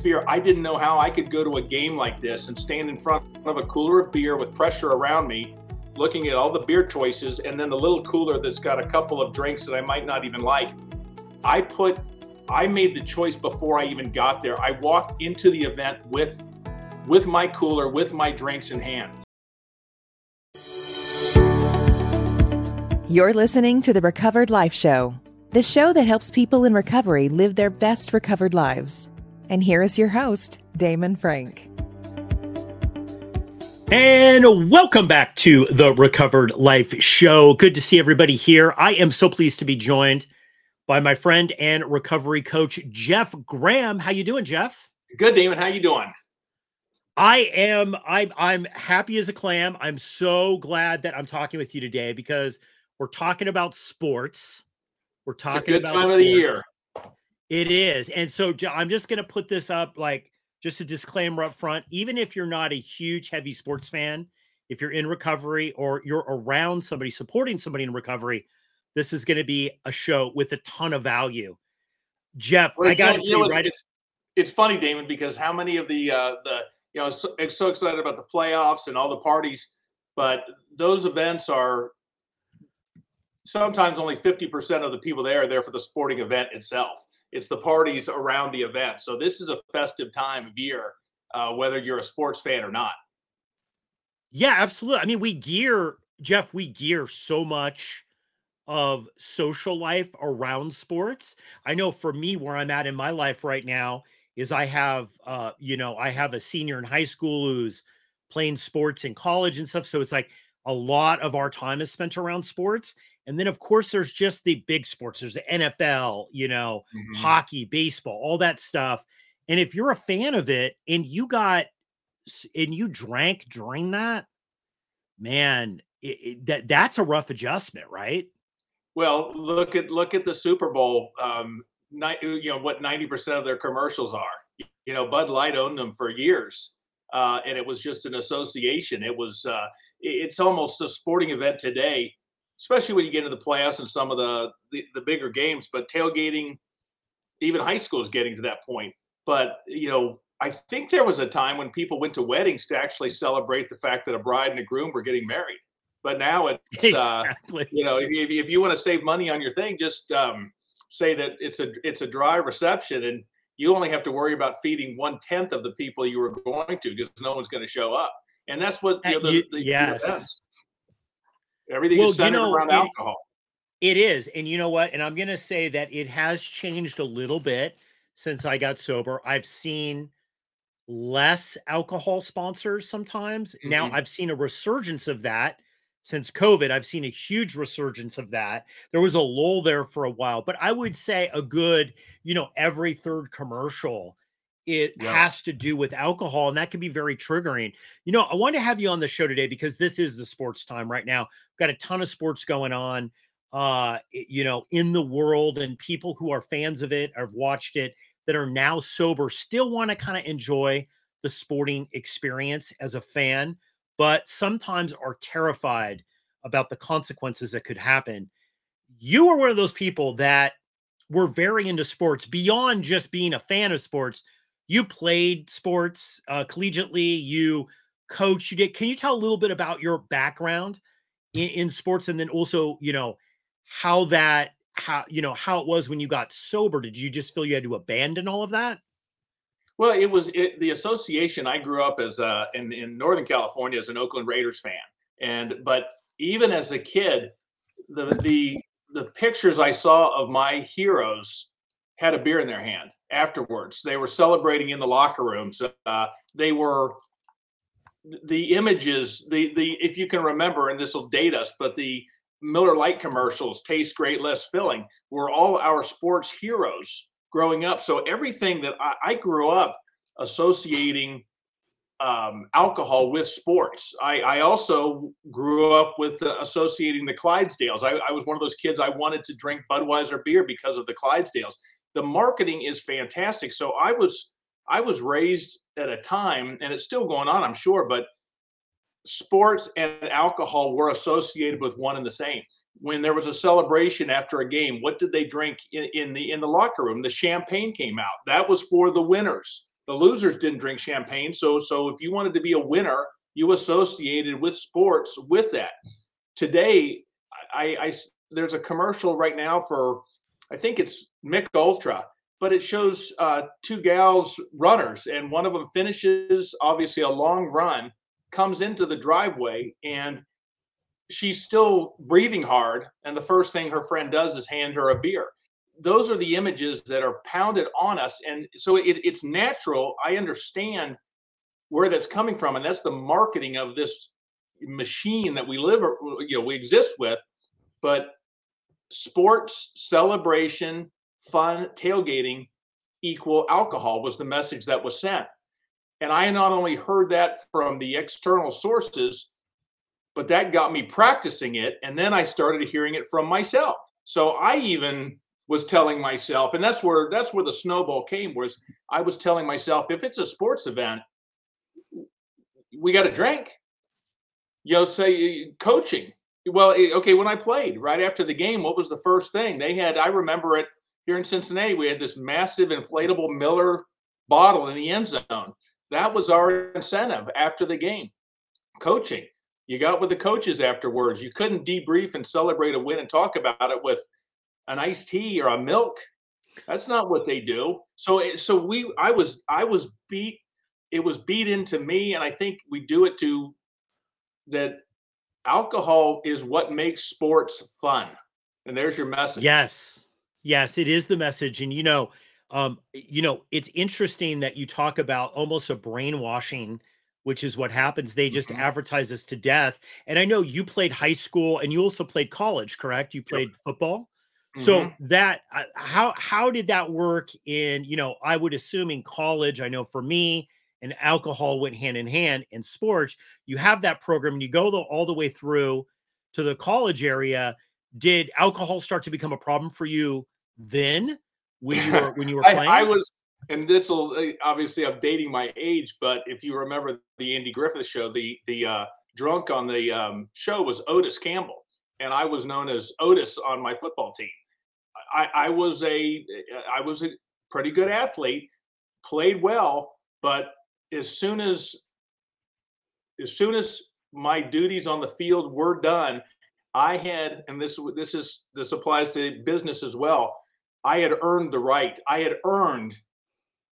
atmosphere. I didn't know how I could go to a game like this and stand in front of a cooler of beer with pressure around me, looking at all the beer choices, and then the little cooler that's got a couple of drinks that I might not even like. I put, I made the choice before I even got there. I walked into the event with, with my cooler, with my drinks in hand. You're listening to the Recovered Life Show, the show that helps people in recovery live their best recovered lives. And here is your host, Damon Frank. And welcome back to the Recovered Life Show. Good to see everybody here. I am so pleased to be joined by my friend and recovery coach Jeff Graham. How you doing, Jeff? Good, Damon. How you doing? I am I'm I'm happy as a clam. I'm so glad that I'm talking with you today because we're talking about sports. We're talking it's a good about time sports. of the year. It is. And so I'm just going to put this up like just a disclaimer up front. Even if you're not a huge heavy sports fan, if you're in recovery or you're around somebody supporting somebody in recovery, this is going to be a show with a ton of value. Jeff, well, I got to you know, right. It's, it's, funny, Damon, because how many of the uh, the you know so, so excited about the playoffs and all the parties, but those events are sometimes only 50% of the people there are there for the sporting event itself. It's the parties around the event. So this is a festive time of year, uh, whether you're a sports fan or not. Yeah, absolutely. I mean, we gear, Jeff, we gear so much of social life around sports. I know for me, where I'm at in my life right now is I have, uh, you know, I have a senior in high school who's playing sports in college and stuff. So it's like a lot of our time is spent around sports. And then, of course, there's just the big sports. There's the NFL, you know, mm-hmm. hockey, baseball, all that stuff. And if you're a fan of it and you got and you drank during that, man, it, it, that that's a rough adjustment, right? Well, look at look at the Super Bowl. Um, ni- you know what ninety percent of their commercials are. You know, Bud Light owned them for years, uh, and it was just an association. It was uh, it's almost a sporting event today especially when you get into the playoffs and some of the, the, the bigger games. But tailgating, even high school is getting to that point. But you know, I think there was a time when people went to weddings to actually celebrate the fact that a bride and a groom were getting married. But now it's exactly. uh, you know if, if you want to save money on your thing, just um, say that it's a it's a dry reception and you only have to worry about feeding one tenth of the people you were going to because no one's going to show up. And that's what you know, the, the, yes. Everything well, is centered you know, around it, alcohol. It is. And you know what? And I'm going to say that it has changed a little bit since I got sober. I've seen less alcohol sponsors sometimes. Mm-hmm. Now I've seen a resurgence of that since COVID. I've seen a huge resurgence of that. There was a lull there for a while, but I would say a good, you know, every third commercial it yeah. has to do with alcohol and that can be very triggering. You know i want to have you on the show today because this is the sports time right now. We've got a ton of sports going on uh you know in the world and people who are fans of it have watched it that are now sober still want to kind of enjoy the sporting experience as a fan but sometimes are terrified about the consequences that could happen. You are one of those people that were very into sports beyond just being a fan of sports you played sports uh, collegiately, you coach, you did. Can you tell a little bit about your background in, in sports and then also, you know, how that how you know how it was when you got sober? Did you just feel you had to abandon all of that? Well it was it, the association i grew up as uh, in, in northern california as an oakland raiders fan. And but even as a kid the the the pictures i saw of my heroes had a beer in their hand afterwards. They were celebrating in the locker rooms. Uh, they were the images. The the if you can remember, and this will date us, but the Miller Lite commercials, "Taste Great, Less Filling," were all our sports heroes growing up. So everything that I, I grew up associating um, alcohol with sports. I, I, also grew up with uh, associating the Clydesdales. I, I, was one of those kids. I wanted to drink Budweiser beer because of the Clydesdales the marketing is fantastic. So I was I was raised at a time, and it's still going on, I'm sure, but sports and alcohol were associated with one and the same. When there was a celebration after a game, what did they drink in, in the in the locker room? The champagne came out. That was for the winners. the losers didn't drink champagne. So so if you wanted to be a winner, you associated with sports with that. Today, I, I there's a commercial right now for I think it's Mick Ultra, but it shows uh, two gals runners, and one of them finishes obviously a long run, comes into the driveway, and she's still breathing hard. And the first thing her friend does is hand her a beer. Those are the images that are pounded on us, and so it, it's natural. I understand where that's coming from, and that's the marketing of this machine that we live, you know, we exist with. But sports celebration, fun, tailgating equal alcohol was the message that was sent. And I not only heard that from the external sources, but that got me practicing it. And then I started hearing it from myself. So I even was telling myself, and that's where that's where the snowball came, was I was telling myself, if it's a sports event, we got to drink. You know, say uh, coaching. Well, okay, when I played right after the game, what was the first thing they had? I remember it here in Cincinnati. We had this massive inflatable Miller bottle in the end zone. That was our incentive after the game. Coaching. You got with the coaches afterwards. You couldn't debrief and celebrate a win and talk about it with an iced tea or a milk. That's not what they do. So, so we, I was, I was beat. It was beat into me, and I think we do it to that alcohol is what makes sports fun. And there's your message. Yes. Yes, it is the message. And you know, um, you know, it's interesting that you talk about almost a brainwashing, which is what happens. They just mm-hmm. advertise us to death. And I know you played high school and you also played college, correct? You played yep. football. Mm-hmm. So that uh, how how did that work in, you know, I would assume in college, I know for me, and alcohol went hand in hand in sports you have that program and you go the, all the way through to the college area did alcohol start to become a problem for you then when you were when you were playing I, I was and this will uh, obviously i'm dating my age but if you remember the andy griffith show the the uh, drunk on the um, show was otis campbell and i was known as otis on my football team. I, I was a i was a pretty good athlete played well but as soon as as soon as my duties on the field were done, I had, and this this is this applies to business as well. I had earned the right. I had earned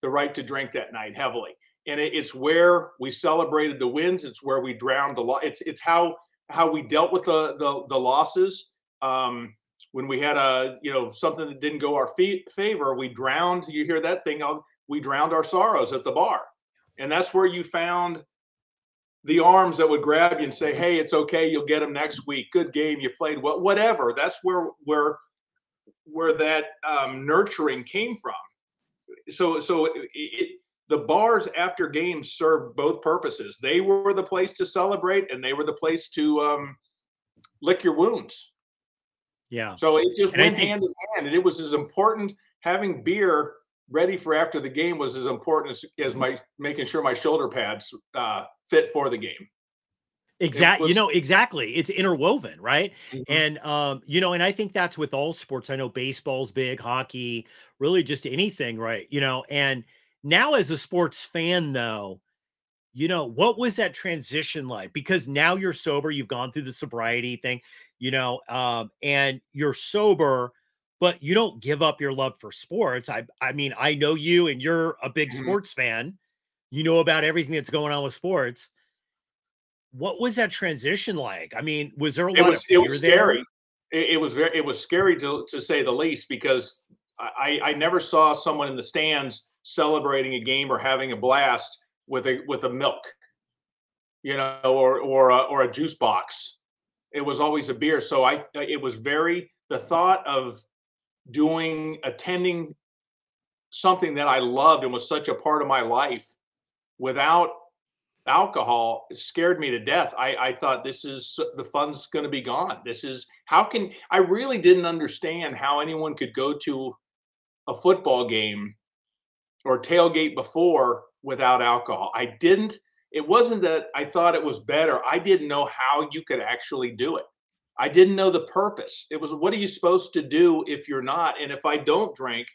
the right to drink that night heavily, and it, it's where we celebrated the wins. It's where we drowned the loss. It's it's how how we dealt with the the, the losses. Um, when we had a you know something that didn't go our favor, we drowned. You hear that thing? We drowned our sorrows at the bar and that's where you found the arms that would grab you and say, "Hey, it's okay. You'll get them next week. Good game. You played well. Whatever." That's where where where that um, nurturing came from. So so it, it, the bars after games served both purposes. They were the place to celebrate, and they were the place to um, lick your wounds. Yeah. So it just and went think- hand in hand, and it was as important having beer ready for after the game was as important as, as mm-hmm. my making sure my shoulder pads uh, fit for the game. Exactly. You know, exactly. It's interwoven, right? Mm-hmm. And um, you know, and I think that's with all sports. I know baseball's big, hockey, really just anything, right? You know, and now as a sports fan though, you know, what was that transition like? Because now you're sober, you've gone through the sobriety thing, you know, um, and you're sober but you don't give up your love for sports. I I mean, I know you and you're a big mm-hmm. sports fan. You know about everything that's going on with sports. What was that transition like? I mean, was there a lot it was, of it was scary. It, it, was very it was scary to to say the least because I I never saw someone in the stands celebrating a game or having a blast with a with a milk, you know, or or a, or a juice box. It was always a beer. So I it was very the thought of doing attending something that I loved and was such a part of my life without alcohol scared me to death. I, I thought this is the fun's going to be gone. This is how can I really didn't understand how anyone could go to a football game or tailgate before without alcohol. I didn't. It wasn't that I thought it was better. I didn't know how you could actually do it. I didn't know the purpose. It was what are you supposed to do if you're not? And if I don't drink,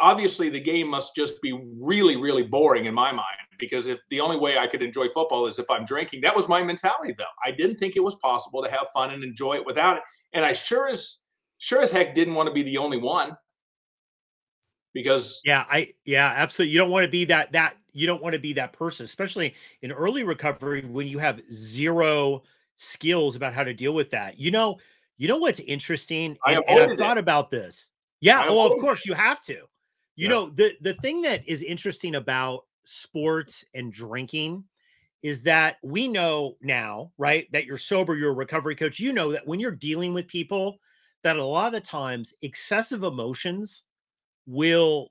obviously the game must just be really, really boring in my mind because if the only way I could enjoy football is if I'm drinking, that was my mentality though. I didn't think it was possible to have fun and enjoy it without it. And I sure as sure as heck didn't want to be the only one because yeah i yeah absolutely you don't want to be that that you don't want to be that person especially in early recovery when you have zero skills about how to deal with that. You know you know what's interesting? I and, and i've thought it. about this. Yeah well oh, of avoided course you have to. You Yeah. know the the thing that is interesting about sports and drinking is that we know now right that you're sober you're a recovery coach you know that when you're dealing with people that a lot of the times excessive emotions will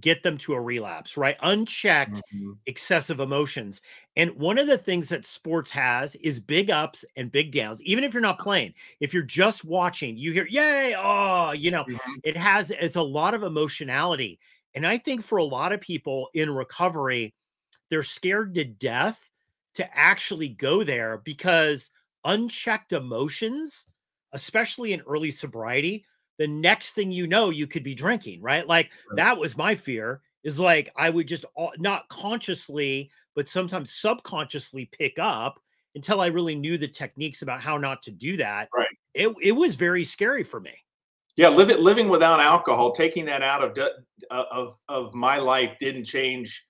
get them to a relapse, right? Unchecked Mhm. excessive emotions. And one of the things that sports has is big ups and big downs. Even if you're not playing, if you're just watching, you hear, yay, oh, you know, Mhm. it has, it's a lot of emotionality. And I think for a lot of people in recovery, they're scared to death to actually go there because unchecked emotions, especially in early sobriety, the next thing you know, you could be drinking, right? Like Right. that was my fear is like I would just not consciously, but sometimes subconsciously pick up until I really knew the techniques about how not to do that. Right. It, it was very scary for me. Yeah, living living without alcohol, taking that out of uh, of of my life didn't change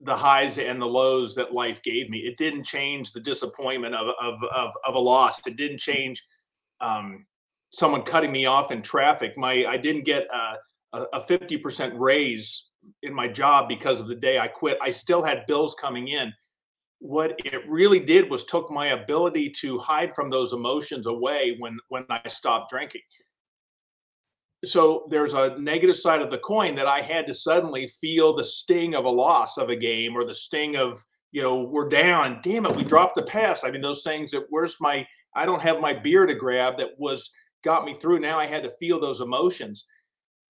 the highs and the lows that life gave me. It didn't change the disappointment of of of, of a loss. It didn't change um, someone cutting me off in traffic. My I didn't get a a fifty percent raise in my job because of the day I quit. I still had bills coming in. What it really did was took my ability to hide from those emotions away when when I stopped drinking so there's a negative side of the coin that I had to suddenly feel the sting of a loss of a game or the sting of, you know, we're down. Damn it, we dropped the pass. I mean, those things that where's my I don't have my beer to grab that was got me through. Now I had to feel those emotions.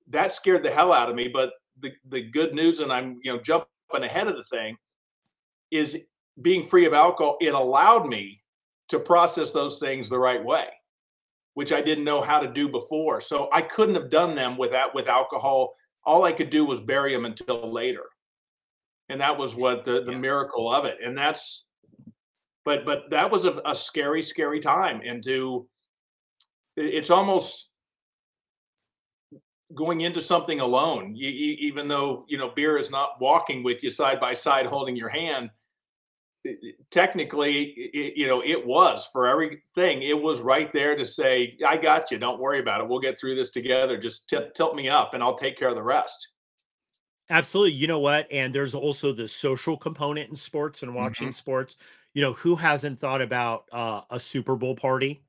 That scared the hell out of me. But the the good news, and I'm you know jumping ahead of the thing, is being free of alcohol. It allowed me to process those things the right way which I didn't know how to do before. So I couldn't have done them without with alcohol. All I could do was bury them until later. And that was what the, the Yeah. miracle of it. And that's but but that was a, a scary, scary time. And to it's almost going into something alone, you, you, even though you know beer is not walking with you side by side, holding your hand. it- Technically, it, you know, it was for everything. It was right there to say, "I got you. Don't worry about it. We'll get through this together. Just tip, tilt me up, and I'll take care of the rest." Absolutely. You know what? And there's also the social component in sports and watching sports. You know, who hasn't thought about uh, a Super Bowl party,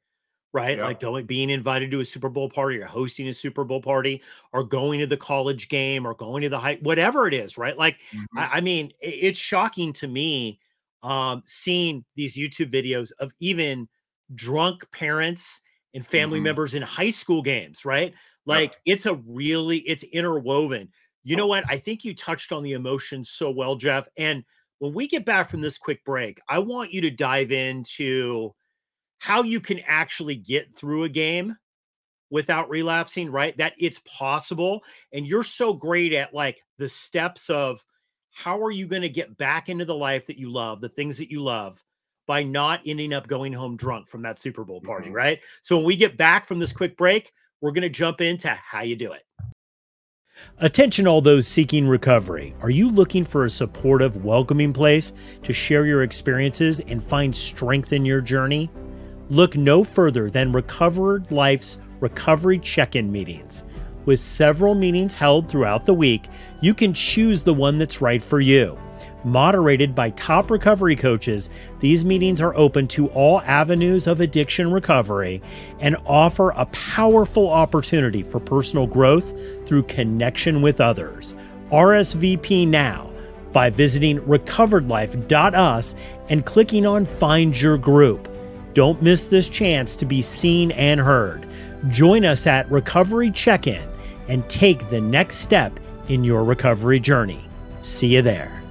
right? Yeah. Like going, being invited to a Super Bowl party or hosting a Super Bowl party or going to the college game or going to the high, whatever it is, right? Like, I, I mean, i- it's shocking to me um, seeing these YouTube videos of even drunk parents and family Mhm. members in high school games, right? Like it's a really it's interwoven. You know what? I think you touched on the emotions so well, Jeff. And when we get back from this quick break, I want you to dive into how you can actually get through a game without relapsing, right? That it's possible. And you're so great at like the steps of how are you going to get back into the life that you love, the things that you love by not ending up going home drunk from that Super Bowl party, Mhm. right? So when we get back from this quick break, we're going to jump into how you do it. Attention, all those seeking recovery. Are you looking for a supportive, welcoming place to share your experiences and find strength in your journey? Look no further than Recovered Life's recovery check in meetings. With several meetings held throughout the week, you can choose the one that's right for you. Moderated by top recovery coaches, these meetings are open to all avenues of addiction recovery and offer a powerful opportunity for personal growth through connection with others. RSVP now by visiting recoveredlife.us and clicking on Find Your Group. Don't miss this chance to be seen and heard. Join us at Recovery Check In and take the next step in your recovery journey. See you there.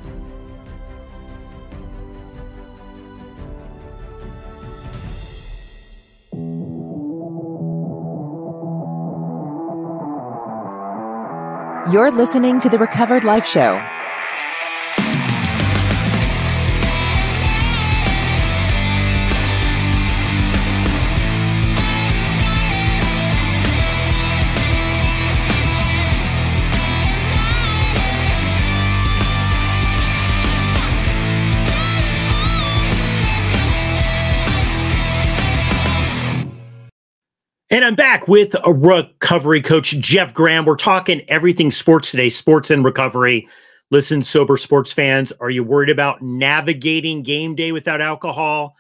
You're listening to the Recovered Life Show. And I'm back with a recovery coach, Jeff Graham. We're talking everything sports today, sports and recovery. Listen, sober sports fans, are you worried about navigating game day without alcohol?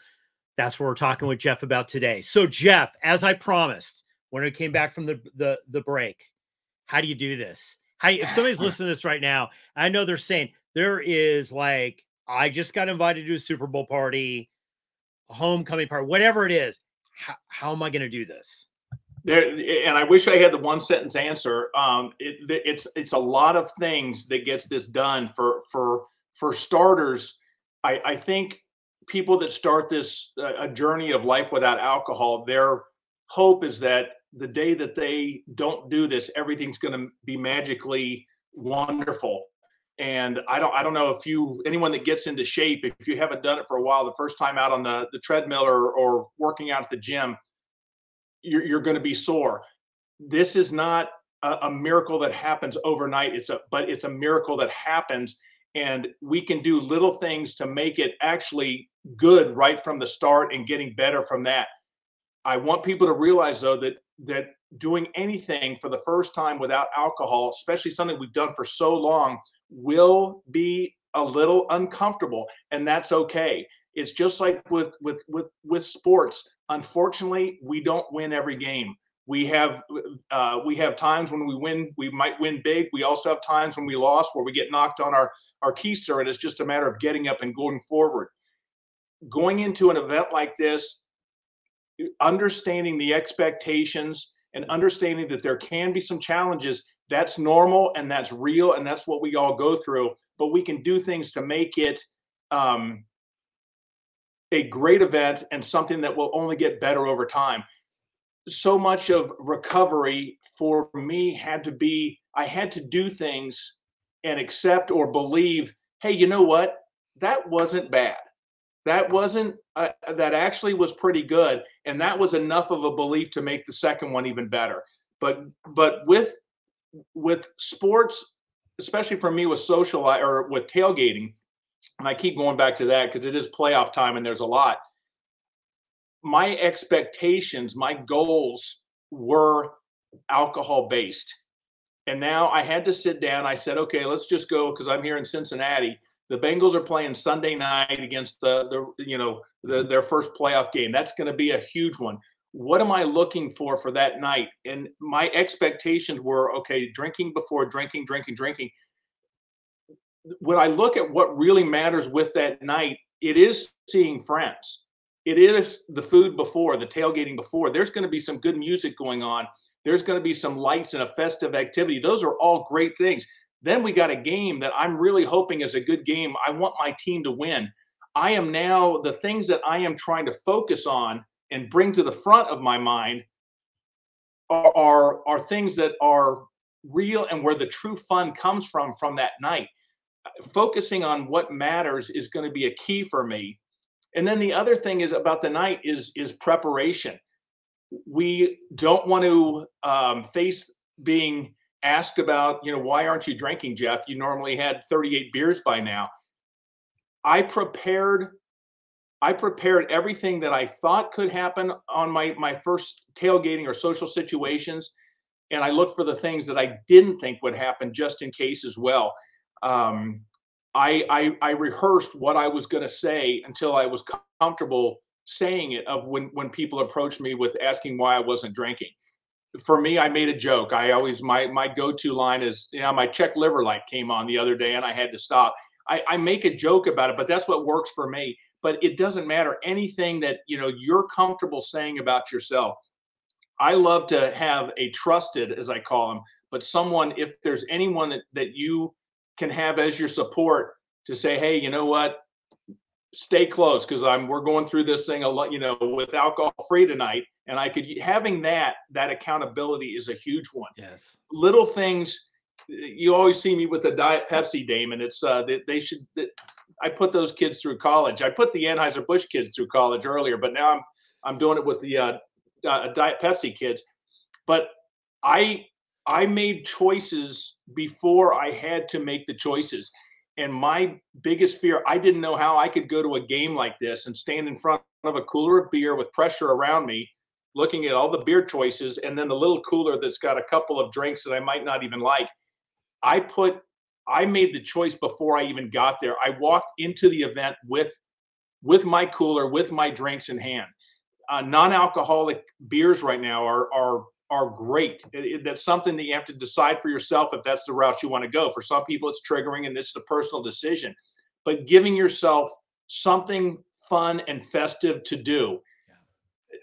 That's what we're talking with Jeff about today. So, Jeff, as I promised when I came back from the the, the break, how do you do this? How if somebody's listening to this right now, I know they're saying there is like I just got invited to a Super Bowl party, a homecoming party, whatever it is. How, how am I going to do this? There and i wish i had the one sentence answer. Um it, it's it's a lot of things that gets this done for for for starters i i think people that start this uh, a journey of life without alcohol their hope is that the day that they don't do this everything's going to be magically wonderful. And i don't i don't know if you anyone that gets into shape if you haven't done it for a while the first time out on the the treadmill or or working out at the gym you're, you're going to be sore. This is not a, a miracle that happens overnight. It's a but it's a miracle that happens, and we can do little things to make it actually good right from the start and getting better from that. I want people to realize though that that doing anything for the first time without alcohol, especially something we've done for so long, will be a little uncomfortable, and that's okay. It's just like with with with with sports. Unfortunately, we don't win every game. We have uh, we have times when we win, we might win big. We also have times when we lost where we get knocked on our our keister, and it's just a matter of getting up and going forward. Going into an event like this, understanding the expectations and understanding that there can be some challenges that's normal and that's real and that's what we all go through but we can do things to make it um, a great event and something that will only get better over time. So much of recovery for me had to be I had to do things and accept or believe, hey, you know what? That wasn't bad. That wasn't uh, that actually was pretty good and that was enough of a belief to make the second one even better. But but with with sports especially for me with social or with tailgating and I keep going back to that because it is playoff time and there's a lot. My expectations, my goals were alcohol based. And now I had to sit down. I said, okay, let's just go because I'm here in Cincinnati. The Bengals are playing Sunday night against the, the you know, the, mm-hmm. their first playoff game. That's going to be a huge one. What am I looking for for that night? And my expectations were okay, drinking before drinking, drinking, drinking when I look at what really matters with that night, it is seeing friends. It is the food before, the tailgating before. There's going to be some good music going on. There's going to be some lights and a festive activity. Those are all great things. Then we got a game that I'm really hoping is a good game. I want my team to win. I am now the things that I am trying to focus on and bring to the front of my mind are, are, are things that are real and where the true fun comes from from that night focusing on what matters is going to be a key for me. And then the other thing is about the night is is preparation. We don't want to um, face being asked about, you know, why aren't you drinking, Jeff? You normally had 38 beers by now. I prepared I prepared everything that I thought could happen on my my first tailgating or social situations and I looked for the things that I didn't think would happen just in case as well um, I, I, I rehearsed what I was going to say until I was comfortable saying it. Of when when people approached me with asking why I wasn't drinking. For me, I made a joke. I always my my go to line is you know my check liver light came on the other day and I had to stop. I, I make a joke about it, but that's what works for me. But it doesn't matter anything that you know you're comfortable saying about yourself. I love to have a trusted, as I call them, but someone if there's anyone that that you can have as your support to say, hey, you know what? Stay close because I'm we're going through this thing a lot, you know, with alcohol free tonight. And I could having that that accountability is a huge one. Yes. Little things you always see me with the Diet Pepsi, Damon. It's uh, they, they should. They, I put those kids through college. I put the Anheuser Busch kids through college earlier, but now I'm I'm doing it with the uh, uh, Diet Pepsi kids. But I I made choices before I had to make the choices. And my biggest fear, I didn't know how I could go to a game like this and stand in front of a cooler of beer with pressure around me, looking at all the beer choices, and then the little cooler that's got a couple of drinks that I might not even like. I put, I made the choice before I even got there. I walked into the event with, with my cooler, with my drinks in hand. Uh, non-alcoholic beers right now are are are great. It, it, that's something that you have to decide for yourself if that's the route you want to go. For some people, it's triggering, and this is a personal decision. But giving yourself something fun and festive to do.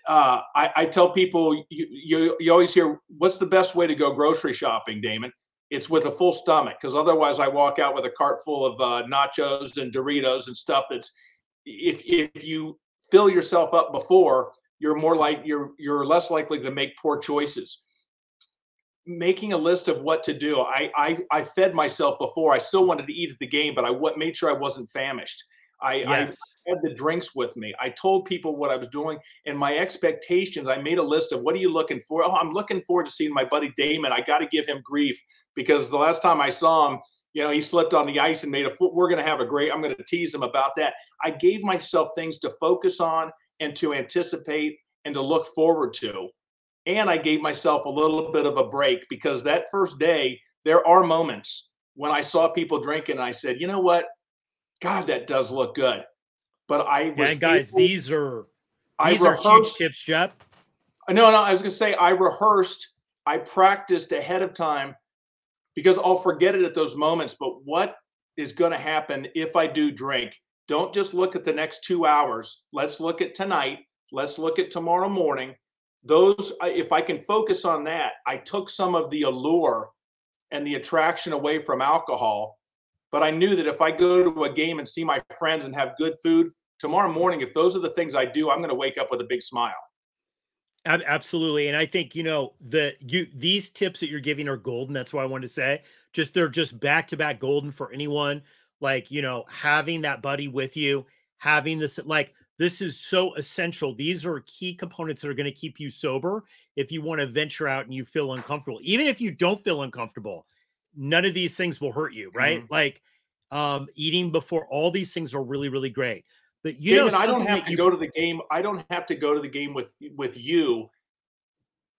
Uh, I, I, tell people you, you, you always hear what's the best way to go grocery shopping, Damon? It's with a full stomach because otherwise I walk out with a cart full of uh, nachos and Doritos and stuff. That's if if you fill yourself up before, you're more like you're you're less likely to make poor choices making a list of what to do i i, I fed myself before i still wanted to eat at the game but i w- made sure i wasn't famished I, yes. I had the drinks with me. I told people what I was doing and my expectations. I made a list of what are you looking for? Oh, I'm looking forward to seeing my buddy Damon. I got to give him grief because the last time I saw him, you know, he slipped on the ice and made a foot. We're going to have a great, I'm going to tease him about that. I gave myself things to focus on and to anticipate and to look forward to. And I gave myself a little bit of a break because that first day, there are moments when I saw people drinking and I said, you know what? God, that does look good. But I was. Yeah, guys, able, these are these I are huge tips, Jeff. No, no, I was going to say I rehearsed, I practiced ahead of time because I'll forget it at those moments. But what is going to happen if I do drink? Don't just look at the next two hours. Let's look at tonight. Let's look at tomorrow morning. Those, if I can focus on that, I took some of the allure and the attraction away from alcohol. But I knew that if I go to a game and see my friends and have good food tomorrow morning, if those are the things I do, I'm going to wake up with a big smile. Absolutely, and I think you know the you these tips that you're giving are golden. That's why I wanted to say. Just they're just back to back golden for anyone like you know having that buddy with you having this like this is so essential. These are key components that are going to keep you sober if you want to venture out and you feel uncomfortable. Even if you don't feel uncomfortable none of these things will hurt you right? Mm-hmm. like um eating before all these things are really really great. But you know i don't have to you... go to the game i don't have to go to the game with with you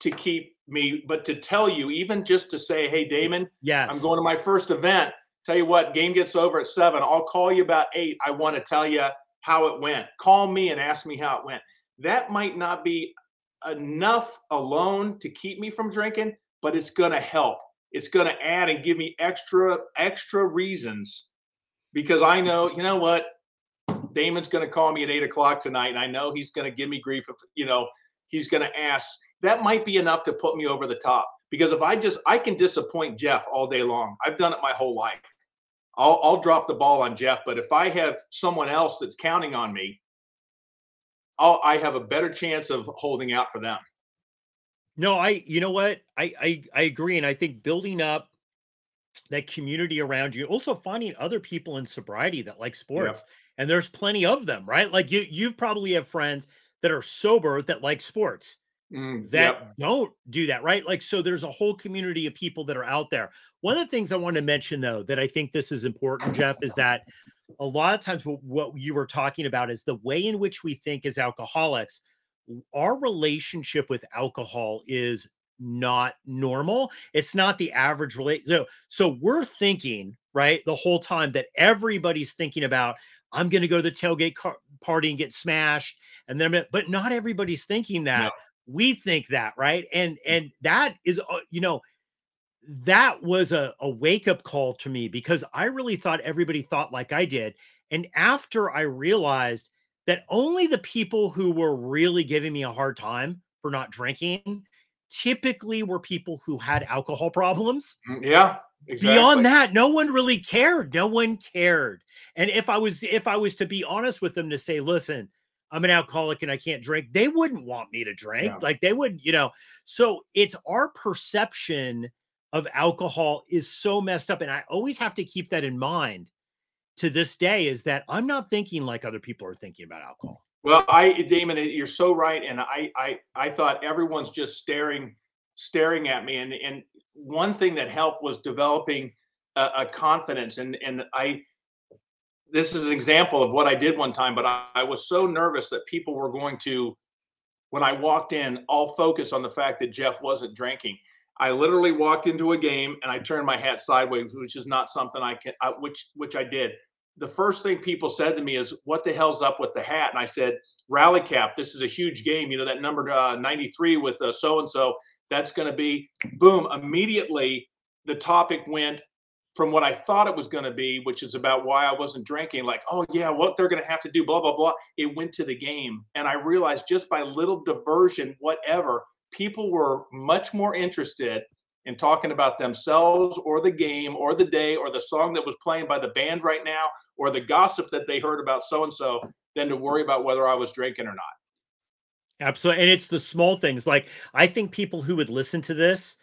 to keep me but to tell you even just to say hey damon yes i'm going to my first event Tell you what, game gets over at seven. I'll call you about eight. I want to tell you how it went. Call me and ask me how it went. That might not be enough alone to keep me from drinking, but it's going to help. It's going to add and give me extra extra reasons because I know, you know what, Damon's going to call me at eight o'clock tonight, and I know he's going to give me grief. If you know, he's going to ask. That might be enough to put me over the top because if I just I can disappoint Jeff all day long. I've done it my whole life. I'll I'll drop the ball on Jeff, but if I have someone else that's counting on me, I'll I have a better chance of holding out for them. No, I you know what? I I I agree and I think building up that community around you, also finding other people in sobriety that like sports. Yeah. And there's plenty of them, right? Like you you probably have friends that are sober that like sports Mm, that yep. don't do that, right? Like, so there's a whole community of people that are out there. One of the things I want to mention, though, that I think this is important, Jeff, is that a lot of times what you were talking about is the way in which we think as alcoholics, our relationship with alcohol is not normal. It's not the average relate. So, so we're thinking, right, the whole time that everybody's thinking about, I'm going to go to the tailgate car- party and get smashed. And then, but not everybody's thinking that. No we think that right? And mm. and that is uh, you know that was a, a wake up call to me because i really thought everybody thought like i did. And after i realized that only the people who were really giving me a hard time for not drinking typically were people who had alcohol problems. Mm, yeah exactly. beyond that no one really cared. No one cared. And if i was if i was to be honest with them to say listen I'm an alcoholic and I can't drink, they wouldn't want me to drink. Yeah. Like they would, you know. So it's our perception of alcohol is so messed up. And I always have to keep that in mind to this day is that I'm not thinking like other people are thinking about alcohol. Well, I, Damon, you're so right. And I, I, I thought everyone's just staring, staring at me. And, and one thing that helped was developing a, a confidence. And, and I, this is an example of what I did one time, but I, I was so nervous that people were going to, when I walked in, all focus on the fact that Jeff wasn't drinking. I literally walked into a game and I turned my hat sideways, which is not something I can, I, which which I did. The first thing people said to me is, "What the hell's up with the hat?" And I said, "Rally cap. This is a huge game. You know that number uh, 93 with so and so. That's going to be boom." Immediately, the topic went from what I thought it was going to be, which is about why I wasn't drinking, like, oh, yeah, what they're going to have to do, blah, blah, blah. It went to the game. And I realized just by little diversion, whatever, people were much more interested in talking about themselves or the game or the day or the song that was playing by the band right now or the gossip that they heard about so and so than to worry about whether I was drinking or not. Absolutely. And it's the small things. Like, I think people who would listen to this,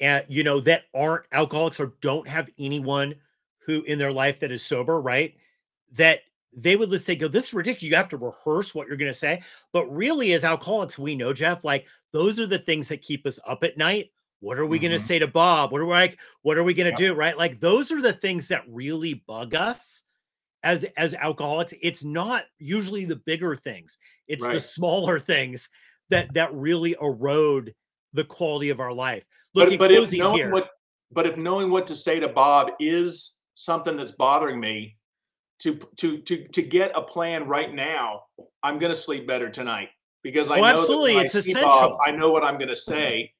and you know that aren't alcoholics or don't have anyone who in their life that is sober right that they would listen go this is ridiculous. You have to rehearse what you're going to say. But really as alcoholics we know jeff like those are the things that keep us up at night. What are we mm-hmm. going to say to bob? What are we like what are we going to yeah. do right? Like those are the things that really bug us as as alcoholics. It's not usually the bigger things. It's right. the smaller things that that really erode the quality of our life. Look, but, but if knowing here, what, but if knowing what to say to Bob is something that's bothering me, to to to to get a plan right now, I'm going to sleep better tonight because I oh, know absolutely it's I essential. Bob, I know what I'm going to say,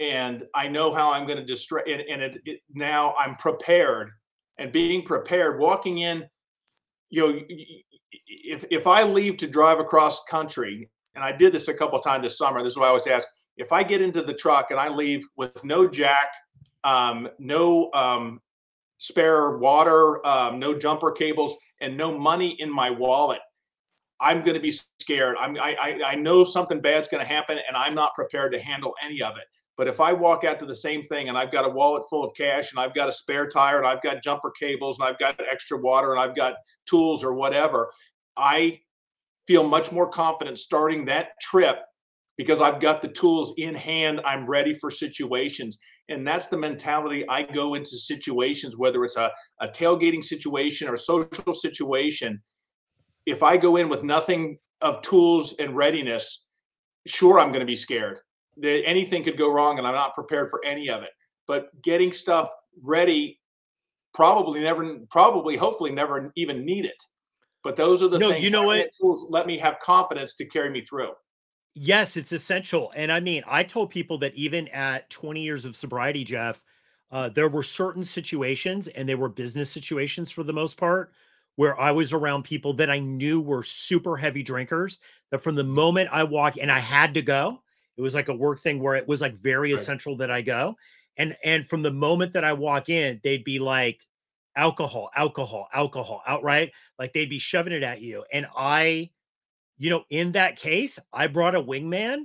mm-hmm. and I know how I'm going to distract. And, and it, it, now I'm prepared, and being prepared, walking in, you know, if if I leave to drive across country, and I did this a couple times this summer. This is why I always ask if I get into the truck and I leave with no jack, um, no um, spare water, um, no jumper cables, and no money in my wallet, I'm going to be scared. I'm, I, I know something bad's going to happen, and I'm not prepared to handle any of it. But if I walk out to the same thing and I've got a wallet full of cash and I've got a spare tire and I've got jumper cables and I've got extra water and I've got tools or whatever, I feel much more confident starting that trip because I've got the tools in hand. I'm ready for situations. And that's the mentality I go into situations, whether it's a, a tailgating situation or a social situation. If I go in with nothing of tools and readiness, sure, I'm going to be scared. That anything could go wrong and I'm not prepared for any of it. But getting stuff ready, probably never, probably, hopefully never even need it. But those are the no, things. You know what? Tools let me have confidence to carry me through. Yes, it's essential. And I mean, I told people that even at 20 years of sobriety, Jeff, uh, there were certain situations, and they were business situations for the most part, where I was around people that I knew were super heavy drinkers. That from the moment I walked, and I had to go, it was like a work thing where it was like very right. essential that I go. And and from the moment that I walk in, they'd be like, alcohol, alcohol, alcohol, outright, like they'd be shoving it at you. And I you know, in that case, I brought a wingman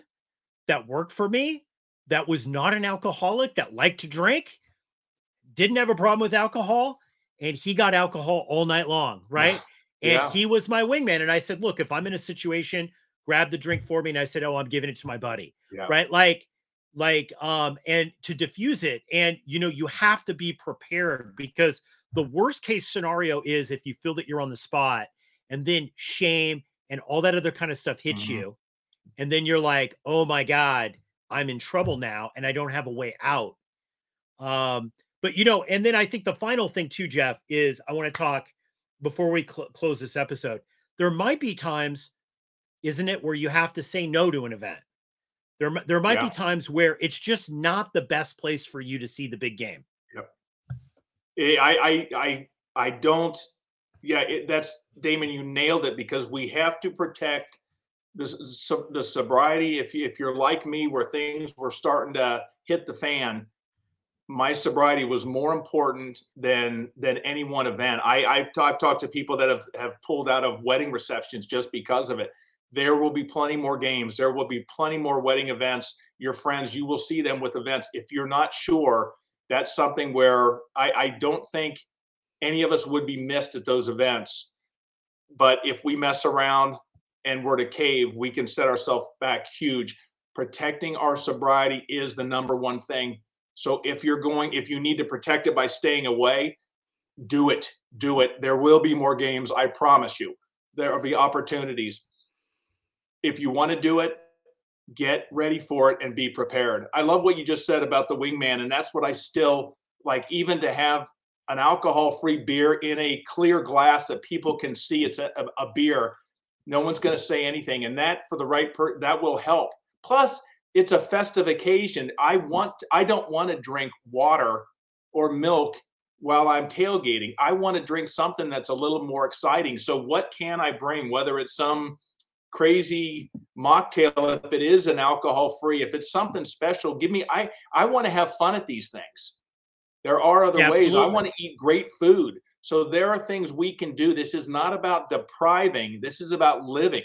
that worked for me that was not an alcoholic that liked to drink, didn't have a problem with alcohol, and he got alcohol all night long, right? Yeah. And he was my wingman. And I said, Look, if I'm in a situation, grab the drink for me. And I said, Oh, I'm giving it to my buddy. Yeah. Right. Like, like, um, and to diffuse it. And, you know, you have to be prepared because the worst case scenario is if you feel that you're on the spot and then shame and all that other kind of stuff hits mm-hmm. you and then you're like oh my god i'm in trouble now and i don't have a way out um but you know and then i think the final thing too jeff is i want to talk before we cl- close this episode there might be times isn't it where you have to say no to an event there there might yeah. be times where it's just not the best place for you to see the big game yep eh, i i i i don't yeah, it, that's Damon. You nailed it because we have to protect the the sobriety. If you, if you're like me, where things were starting to hit the fan, my sobriety was more important than than any one event. I I've, t- I've talked to people that have have pulled out of wedding receptions just because of it. There will be plenty more games. There will be plenty more wedding events. Your friends, you will see them with events. If you're not sure, that's something where I, I don't think any of us would be missed at those events. But if we mess around and we're to cave, we can set ourselves back huge. Protecting our sobriety is the number one thing. So if you're going, if you need to protect it by staying away, do it. Do it. There will be more games. I promise you. There will be opportunities. If you want to do it, get ready for it and be prepared. I love what you just said about the wingman. And that's what I still like, even to have an alcohol free beer in a clear glass that people can see it's a, a beer. No one's going to say anything. And that for the right person, that will help. Plus, it's a festive occasion. I want, I don't want to drink water or milk while I'm tailgating. I want to drink something that's a little more exciting. So, what can I bring? Whether it's some crazy mocktail, if it is an alcohol free, if it's something special, give me. I I want to have fun at these things. There are other yeah, ways. I want to eat great food. So there are things we can do. This is not about depriving. This is about living.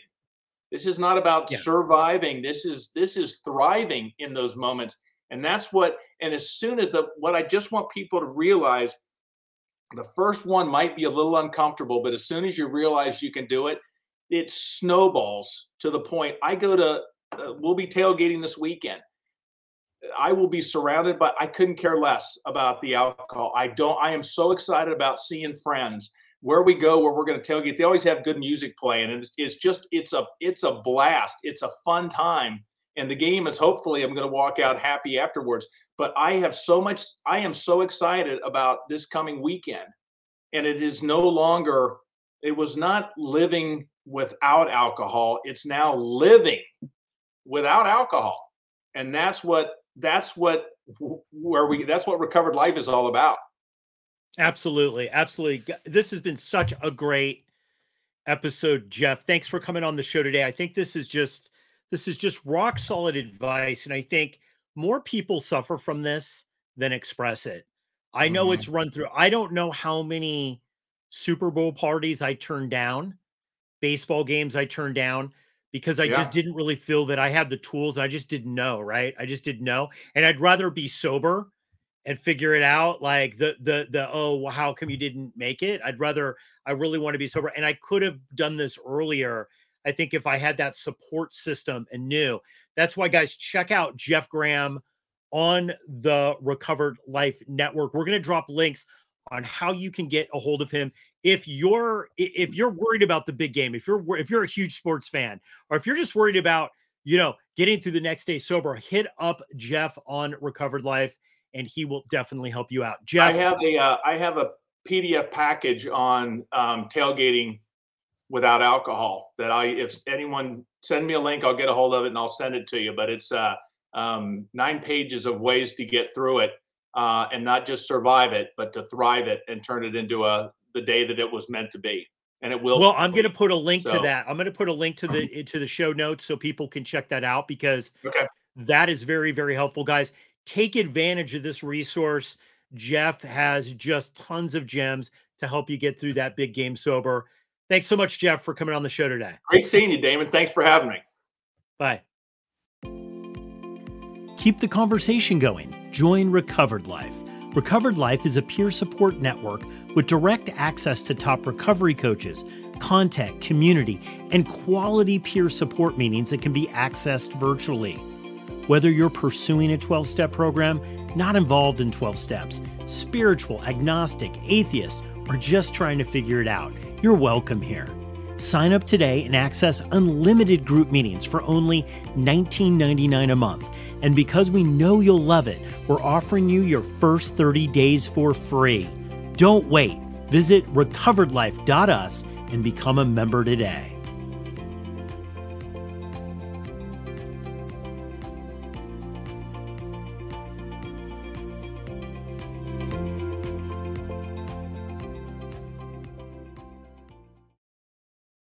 This is not about yeah. surviving. This is this is thriving in those moments. And that's what and as soon as the what I just want people to realize the first one might be a little uncomfortable, but as soon as you realize you can do it, it snowballs to the point I go to uh, we'll be tailgating this weekend. I will be surrounded by I couldn't care less about the alcohol. I don't I am so excited about seeing friends where we go where we're going to tailgate. They always have good music playing and it's, it's just it's a it's a blast. It's a fun time and the game is hopefully I'm going to walk out happy afterwards. But I have so much I am so excited about this coming weekend. And it is no longer it was not living without alcohol. It's now living without alcohol. And that's what that's what where we that's what recovered life is all about. Absolutely. Absolutely. This has been such a great episode, Jeff. Thanks for coming on the show today. I think this is just this is just rock solid advice and I think more people suffer from this than express it. I know mm-hmm. it's run through. I don't know how many Super Bowl parties I turned down, baseball games I turned down because I yeah. just didn't really feel that I had the tools. I just didn't know, right? I just didn't know. And I'd rather be sober and figure it out like the the the oh well, how come you didn't make it i'd rather i really want to be sober and i could have done this earlier i think if i had that support system and knew that's why guys check out jeff graham on the recovered life network we're going to drop links on how you can get a hold of him if you're if you're worried about the big game if you're if you're a huge sports fan or if you're just worried about you know getting through the next day sober hit up jeff on recovered life and he will definitely help you out. Jeff i have a uh, I have a pdf package on um, tailgating without alcohol that i if anyone send me a link i'll get a hold of it and i'll send it to you but it's uh, um, nine pages of ways to get through it uh, and not just survive it, but to thrive it and turn it into a the day that it was meant to be. And it will. Well, I'm going to put a link so. to that. I'm going to put a link to the to the show notes so people can check that out because okay. that is very very helpful, guys. Take advantage of this resource. Jeff has just tons of gems to help you get through that big game sober. Thanks so much, Jeff, for coming on the show today. Great seeing you, Damon. Thanks for having me. Bye. Keep the conversation going. Join Recovered Life. Recovered Life is a peer support network with direct access to top recovery coaches, contact, community, and quality peer support meetings that can be accessed virtually. Whether you're pursuing a 12 step program, not involved in 12 steps, spiritual, agnostic, atheist, or just trying to figure it out, you're welcome here. Sign up today and access unlimited group meetings for only $19.99 a month. And because we know you'll love it, we're offering you your first 30 days for free. Don't wait. Visit recoveredlife.us and become a member today.